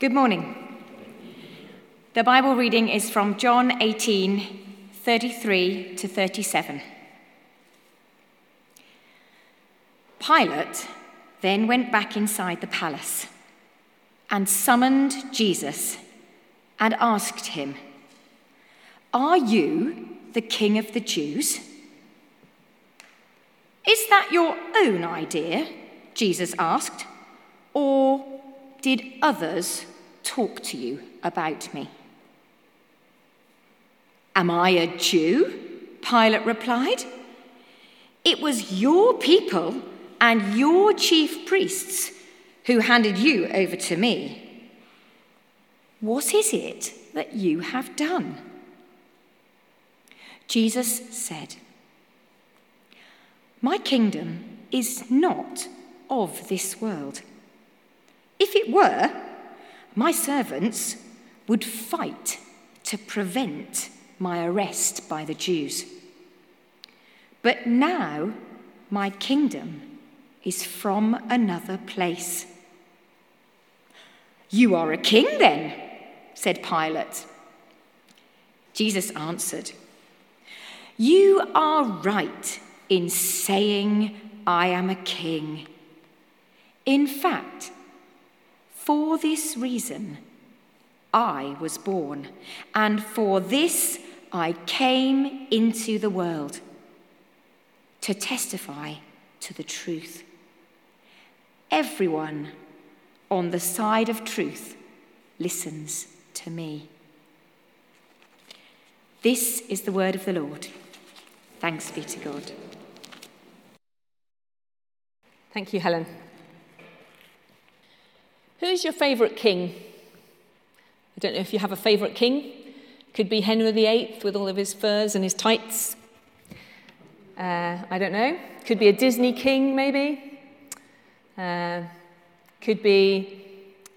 Good morning. The Bible reading is from John 18 33 to 37. Pilate then went back inside the palace and summoned Jesus and asked him, Are you the king of the Jews? Is that your own idea? Jesus asked. Or did others talk to you about me? Am I a Jew? Pilate replied. It was your people and your chief priests who handed you over to me. What is it that you have done? Jesus said, My kingdom is not of this world. If it were, my servants would fight to prevent my arrest by the Jews. But now my kingdom is from another place. You are a king, then, said Pilate. Jesus answered, You are right in saying I am a king. In fact, for this reason, I was born, and for this I came into the world to testify to the truth. Everyone on the side of truth listens to me. This is the word of the Lord. Thanks be to God. Thank you, Helen. Who's your favourite king? I don't know if you have a favourite king. Could be Henry VIII with all of his furs and his tights. Uh, I don't know. Could be a Disney king, maybe. Uh, could be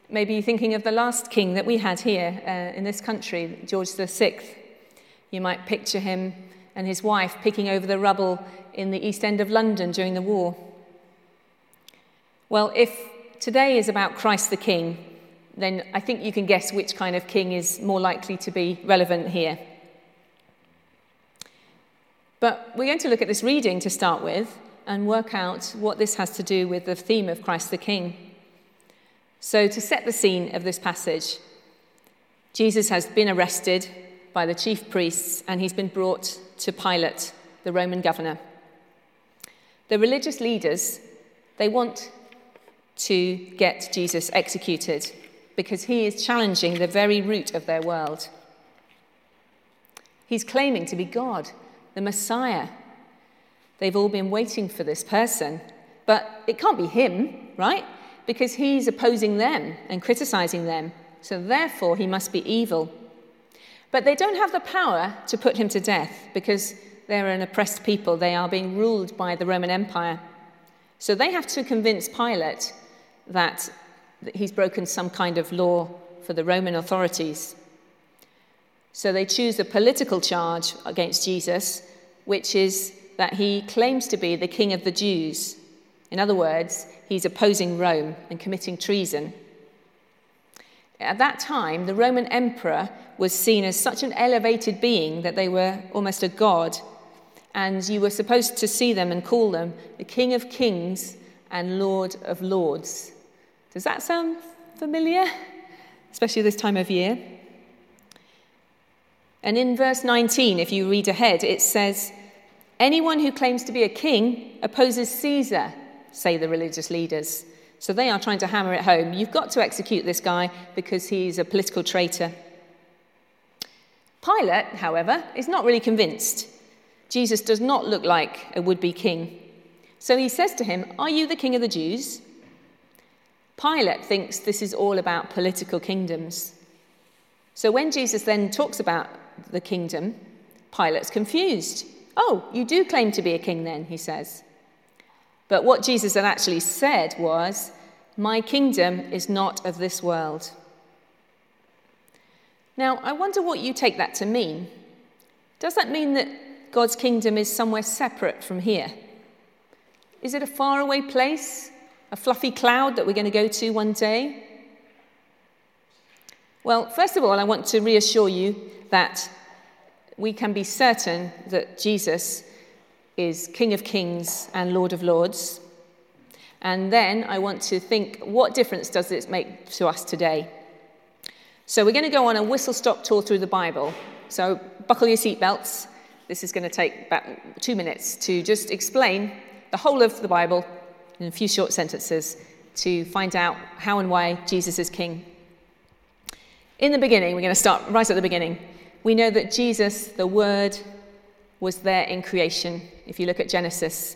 maybe thinking of the last king that we had here uh, in this country, George VI. You might picture him and his wife picking over the rubble in the East End of London during the war. Well, if today is about Christ the King, then I think you can guess which kind of king is more likely to be relevant here. But we're going to look at this reading to start with and work out what this has to do with the theme of Christ the King. So, to set the scene of this passage, Jesus has been arrested by the chief priests and he's been brought to Pilate, the Roman governor. The religious leaders, they want to get Jesus executed because he is challenging the very root of their world. He's claiming to be God, the Messiah. They've all been waiting for this person, but it can't be him, right? Because he's opposing them and criticizing them, so therefore he must be evil. But they don't have the power to put him to death because they're an oppressed people. They are being ruled by the Roman Empire. So they have to convince Pilate that he's broken some kind of law for the Roman authorities. So they choose a political charge against Jesus, which is that he claims to be the king of the Jews. In other words, he's opposing Rome and committing treason. At that time, the Roman emperor was seen as such an elevated being that they were almost a god, and you were supposed to see them and call them the King of Kings and Lord of Lords. Does that sound familiar? Especially this time of year. And in verse 19, if you read ahead, it says, Anyone who claims to be a king opposes Caesar, say the religious leaders. So they are trying to hammer it home. You've got to execute this guy because he's a political traitor. Pilate, however, is not really convinced. Jesus does not look like a would be king. So he says to him, Are you the king of the Jews? Pilate thinks this is all about political kingdoms. So when Jesus then talks about the kingdom, Pilate's confused. Oh, you do claim to be a king then, he says. But what Jesus had actually said was, My kingdom is not of this world. Now, I wonder what you take that to mean. Does that mean that God's kingdom is somewhere separate from here? Is it a faraway place a fluffy cloud that we're going to go to one day? Well, first of all, I want to reassure you that we can be certain that Jesus is King of Kings and Lord of Lords. And then I want to think what difference does it make to us today? So we're going to go on a whistle stop tour through the Bible. So buckle your seatbelts. This is going to take about two minutes to just explain the whole of the Bible in a few short sentences to find out how and why Jesus is King. In the beginning, we're going to start right at the beginning. We know that Jesus, the Word, was there in creation, if you look at Genesis.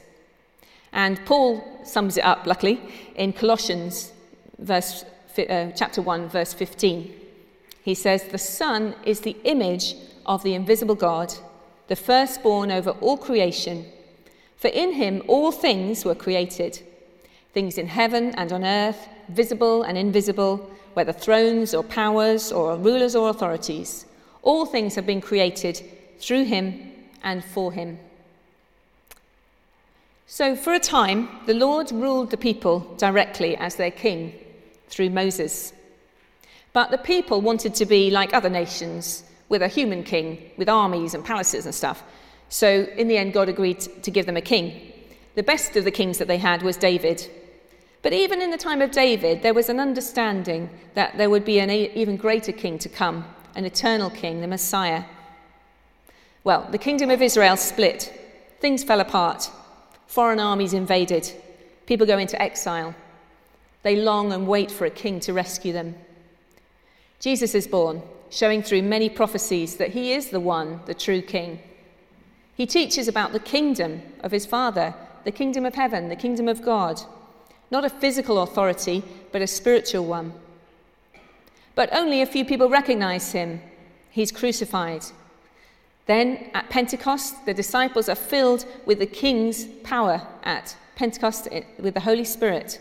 And Paul sums it up, luckily, in Colossians verse, uh, chapter 1, verse 15. He says, The Son is the image of the invisible God, the firstborn over all creation. For in him all things were created things in heaven and on earth, visible and invisible, whether thrones or powers or rulers or authorities. All things have been created through him and for him. So, for a time, the Lord ruled the people directly as their king through Moses. But the people wanted to be like other nations, with a human king, with armies and palaces and stuff. So, in the end, God agreed to give them a king. The best of the kings that they had was David. But even in the time of David, there was an understanding that there would be an even greater king to come, an eternal king, the Messiah. Well, the kingdom of Israel split, things fell apart. Foreign armies invaded. People go into exile. They long and wait for a king to rescue them. Jesus is born, showing through many prophecies that he is the one, the true king. He teaches about the kingdom of his Father, the kingdom of heaven, the kingdom of God. Not a physical authority, but a spiritual one. But only a few people recognize him. He's crucified. Then at Pentecost, the disciples are filled with the King's power at Pentecost eh, with the Holy Spirit.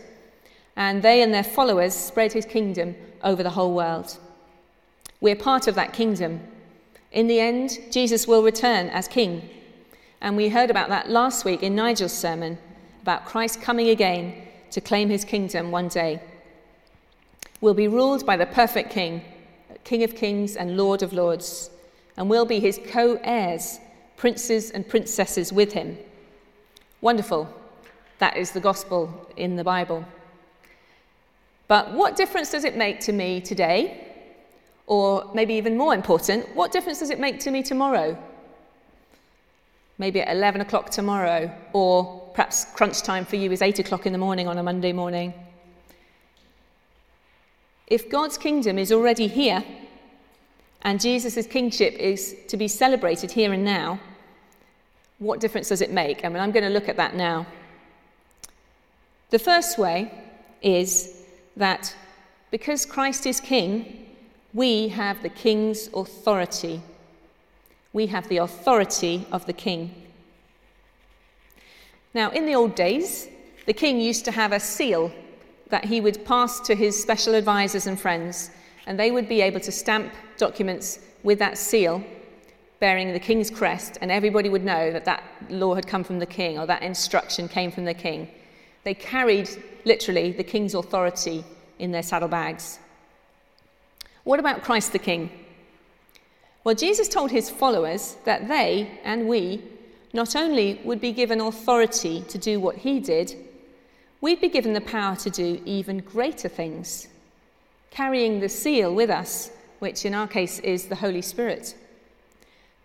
And they and their followers spread his kingdom over the whole world. We're part of that kingdom. In the end, Jesus will return as King. And we heard about that last week in Nigel's sermon about Christ coming again to claim his kingdom one day. We'll be ruled by the perfect King, King of kings and Lord of lords and we'll be his co heirs, princes and princesses with him. Wonderful. That is the gospel in the Bible. But what difference does it make to me today? Or maybe even more important, what difference does it make to me tomorrow? Maybe at 11 o'clock tomorrow, or perhaps crunch time for you is 8 o'clock in the morning on a Monday morning. If God's kingdom is already here, and Jesus' kingship is to be celebrated here and now, what difference does it make? I mean, I'm going to look at that now. The first way is that because Christ is king, we have the king's authority. We have the authority of the king. Now, in the old days, the king used to have a seal that he would pass to his special advisors and friends and they would be able to stamp documents with that seal bearing the king's crest, and everybody would know that that law had come from the king or that instruction came from the king. They carried literally the king's authority in their saddlebags. What about Christ the King? Well, Jesus told his followers that they and we not only would be given authority to do what he did, we'd be given the power to do even greater things carrying the seal with us, which in our case is the Holy Spirit.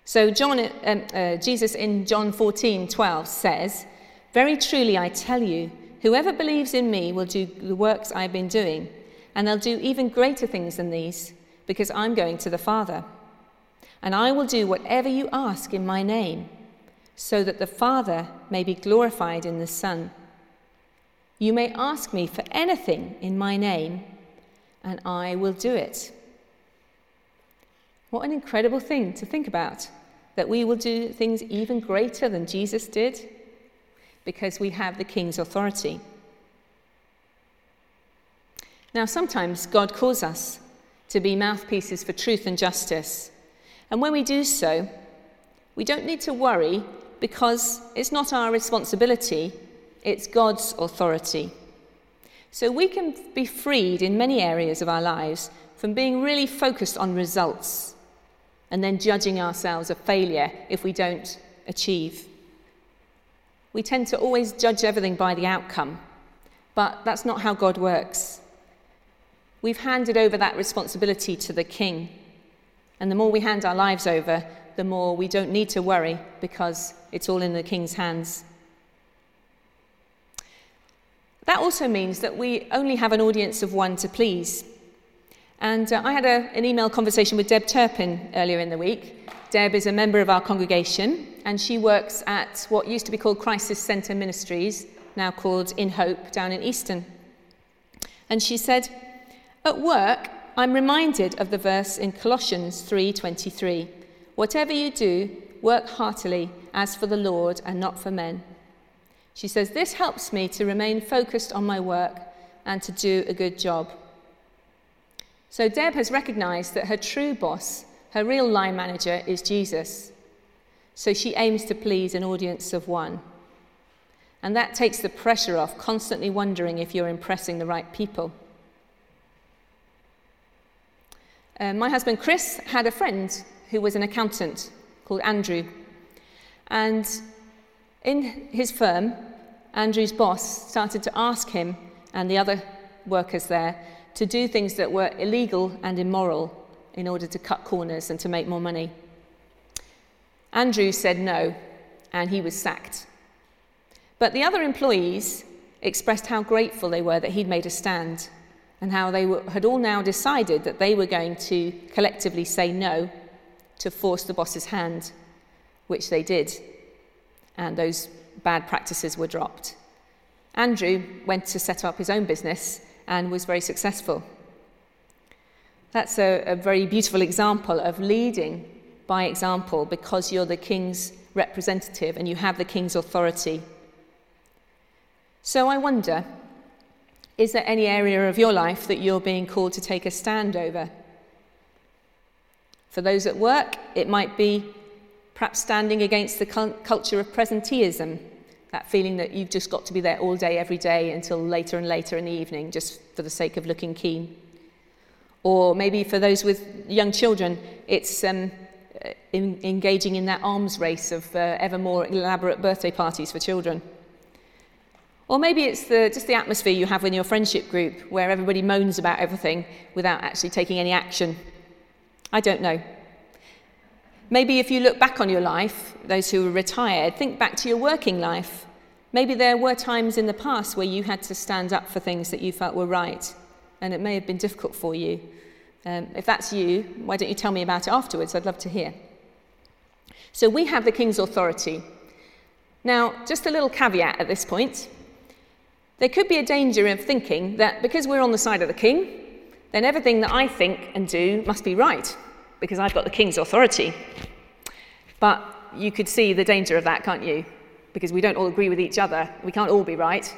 So, John, um, uh, Jesus in John 14 12 says, Very truly I tell you, whoever believes in me will do the works I've been doing, and they'll do even greater things than these, because I'm going to the Father. And I will do whatever you ask in my name, so that the Father may be glorified in the Son. You may ask me for anything in my name and I will do it. What an incredible thing to think about that we will do things even greater than Jesus did because we have the King's authority. Now, sometimes God calls us to be mouthpieces for truth and justice. And when we do so, we don't need to worry because it's not our responsibility, it's God's authority. So we can be freed in many areas of our lives from being really focused on results and then judging ourselves a failure if we don't achieve. We tend to always judge everything by the outcome, but that's not how God works. We've handed over that responsibility to the King, and the more we hand our lives over, the more we don't need to worry because it's all in the King's hands. That also means that we only have an audience of one to please. And uh, I had a, an email conversation with Deb Turpin earlier in the week. Deb is a member of our congregation, and she works at what used to be called Crisis Centre Ministries, now called Inhope, down in Easton. And she said, At work, I'm reminded of the verse in Colossians 3:23. Whatever you do, work heartily as for the Lord and not for men. She says, This helps me to remain focused on my work and to do a good job. So Deb has recognized that her true boss, her real line manager, is Jesus. So she aims to please an audience of one. And that takes the pressure off constantly wondering if you're impressing the right people. Uh, my husband Chris had a friend who was an accountant called Andrew. And in his firm, Andrew's boss started to ask him and the other workers there to do things that were illegal and immoral in order to cut corners and to make more money. Andrew said no, and he was sacked. But the other employees expressed how grateful they were that he'd made a stand and how they were, had all now decided that they were going to collectively say no to force the boss's hand, which they did. And those bad practices were dropped. Andrew went to set up his own business and was very successful. That's a, a very beautiful example of leading by example because you're the king's representative and you have the king's authority. So I wonder is there any area of your life that you're being called to take a stand over? For those at work, it might be perhaps standing against the culture of presenteeism that feeling that you've just got to be there all day, every day, until later and later in the evening, just for the sake of looking keen. Or maybe for those with young children, it's um, in, engaging in that arms race of uh, ever more elaborate birthday parties for children. Or maybe it's the, just the atmosphere you have in your friendship group where everybody moans about everything without actually taking any action. I don't know. Maybe if you look back on your life, those who are retired, think back to your working life. Maybe there were times in the past where you had to stand up for things that you felt were right, and it may have been difficult for you. Um, if that's you, why don't you tell me about it afterwards? I'd love to hear. So we have the king's authority. Now, just a little caveat at this point. There could be a danger of thinking that because we're on the side of the king, then everything that I think and do must be right because I've got the king's authority. But you could see the danger of that, can't you? Because we don't all agree with each other. We can't all be right.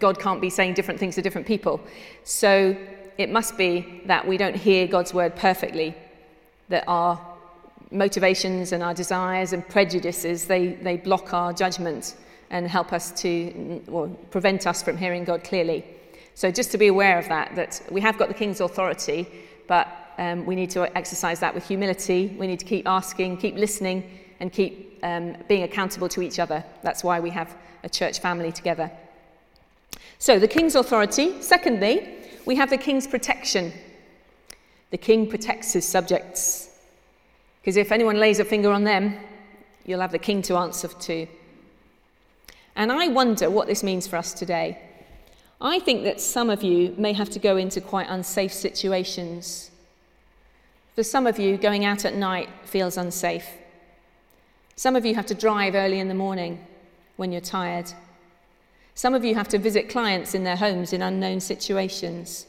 God can't be saying different things to different people. So it must be that we don't hear God's word perfectly, that our motivations and our desires and prejudices, they, they block our judgment and help us to, or prevent us from hearing God clearly. So just to be aware of that, that we have got the king's authority, but um, we need to exercise that with humility. We need to keep asking, keep listening, and keep um, being accountable to each other. That's why we have a church family together. So, the king's authority. Secondly, we have the king's protection. The king protects his subjects. Because if anyone lays a finger on them, you'll have the king to answer to. And I wonder what this means for us today. I think that some of you may have to go into quite unsafe situations for some of you, going out at night feels unsafe. Some of you have to drive early in the morning when you're tired. Some of you have to visit clients in their homes in unknown situations.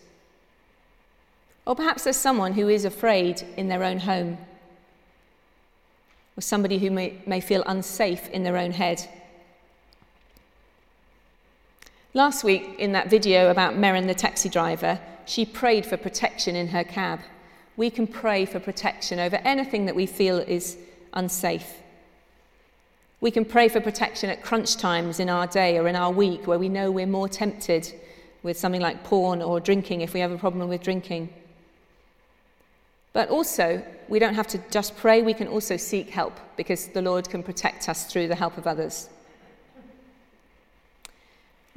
Or perhaps there's someone who is afraid in their own home, or somebody who may, may feel unsafe in their own head. Last week, in that video about Merrin the taxi driver, she prayed for protection in her cab we can pray for protection over anything that we feel is unsafe. We can pray for protection at crunch times in our day or in our week where we know we're more tempted with something like porn or drinking if we have a problem with drinking. But also, we don't have to just pray, we can also seek help because the Lord can protect us through the help of others.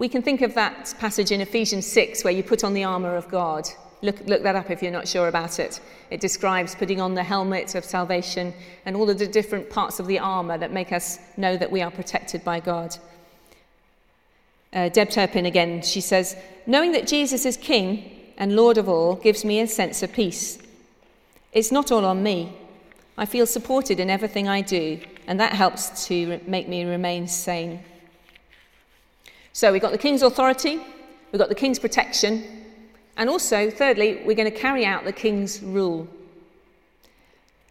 We can think of that passage in Ephesians 6 where you put on the armour of God. Look, look that up if you're not sure about it. It describes putting on the helmet of salvation and all of the different parts of the armour that make us know that we are protected by God. Uh, Deb Turpin again, she says, Knowing that Jesus is King and Lord of all gives me a sense of peace. It's not all on me. I feel supported in everything I do, and that helps to make me remain sane. So we've got the king's authority, we've got the king's protection, and also, thirdly, we're going to carry out the king's rule.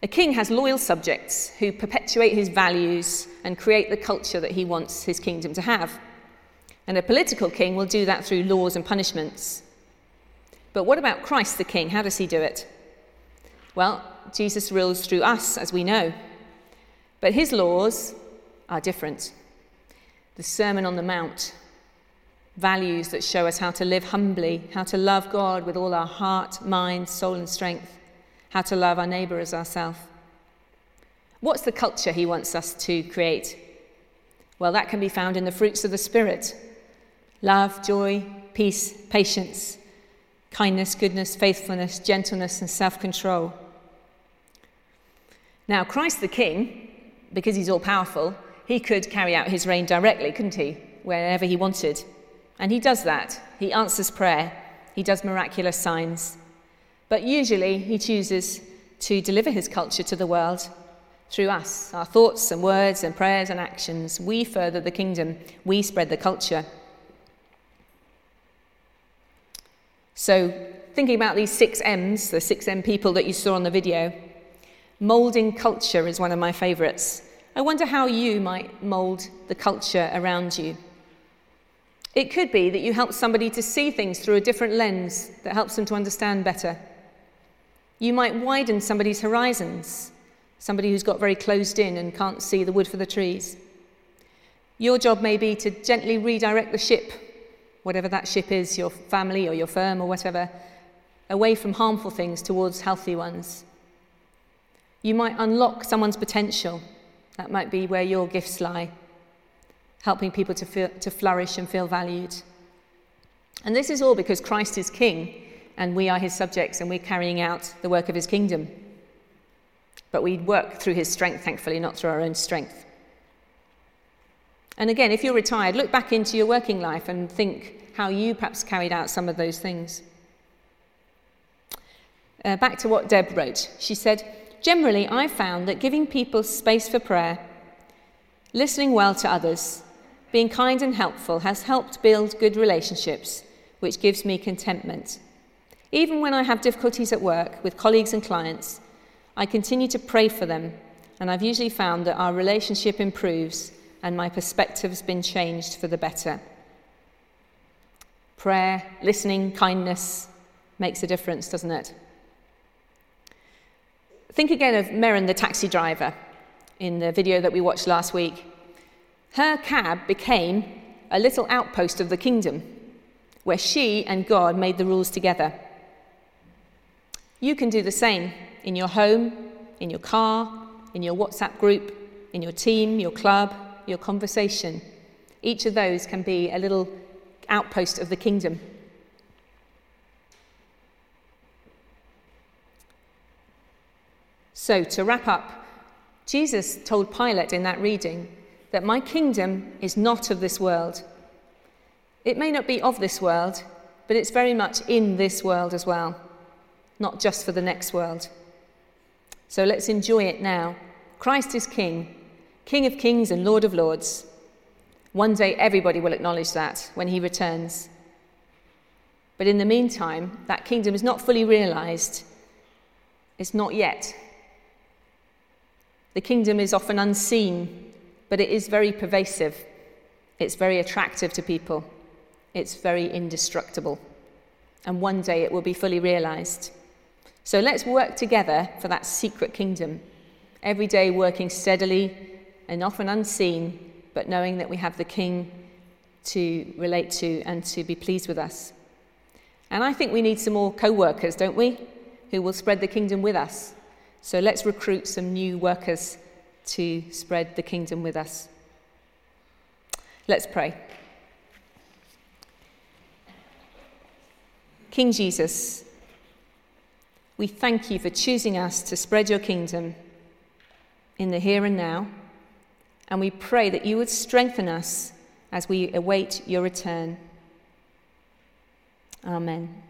A king has loyal subjects who perpetuate his values and create the culture that he wants his kingdom to have. And a political king will do that through laws and punishments. But what about Christ the king? How does he do it? Well, Jesus rules through us, as we know. But his laws are different. The Sermon on the Mount, values that show us how to live humbly, how to love God with all our heart, mind, soul, and strength, how to love our neighbour as ourselves. What's the culture he wants us to create? Well, that can be found in the fruits of the Spirit love, joy, peace, patience, kindness, goodness, faithfulness, gentleness, and self control. Now, Christ the King, because he's all powerful, he could carry out his reign directly, couldn't he? Wherever he wanted. And he does that. He answers prayer, he does miraculous signs. But usually he chooses to deliver his culture to the world through us, our thoughts and words and prayers and actions. We further the kingdom, we spread the culture. So, thinking about these six M's, the six M people that you saw on the video, moulding culture is one of my favourites. I wonder how you might mould the culture around you. It could be that you help somebody to see things through a different lens that helps them to understand better. You might widen somebody's horizons, somebody who's got very closed in and can't see the wood for the trees. Your job may be to gently redirect the ship whatever that ship is, your family or your firm or whatever, away from harmful things towards healthy ones. You might unlock someone's potential. That might be where your gifts lie, helping people to, feel, to flourish and feel valued. And this is all because Christ is King and we are his subjects and we're carrying out the work of his kingdom. But we work through his strength, thankfully, not through our own strength. And again, if you're retired, look back into your working life and think how you perhaps carried out some of those things. Uh, back to what Deb wrote. She said, Generally, I've found that giving people space for prayer, listening well to others, being kind and helpful has helped build good relationships, which gives me contentment. Even when I have difficulties at work with colleagues and clients, I continue to pray for them, and I've usually found that our relationship improves and my perspective has been changed for the better. Prayer, listening, kindness makes a difference, doesn't it? Think again of Merrin, the taxi driver, in the video that we watched last week. Her cab became a little outpost of the kingdom where she and God made the rules together. You can do the same in your home, in your car, in your WhatsApp group, in your team, your club, your conversation. Each of those can be a little outpost of the kingdom. So, to wrap up, Jesus told Pilate in that reading that my kingdom is not of this world. It may not be of this world, but it's very much in this world as well, not just for the next world. So let's enjoy it now. Christ is King. King of kings and Lord of lords. One day everybody will acknowledge that when he returns. But in the meantime, that kingdom is not fully realized. It's not yet. The kingdom is often unseen, but it is very pervasive. It's very attractive to people. It's very indestructible. And one day it will be fully realized. So let's work together for that secret kingdom, every day working steadily and often unseen, but knowing that we have the King to relate to and to be pleased with us. And I think we need some more co workers, don't we? Who will spread the kingdom with us. So let's recruit some new workers to spread the kingdom with us. Let's pray. King Jesus, we thank you for choosing us to spread your kingdom in the here and now, and we pray that you would strengthen us as we await your return. Amen.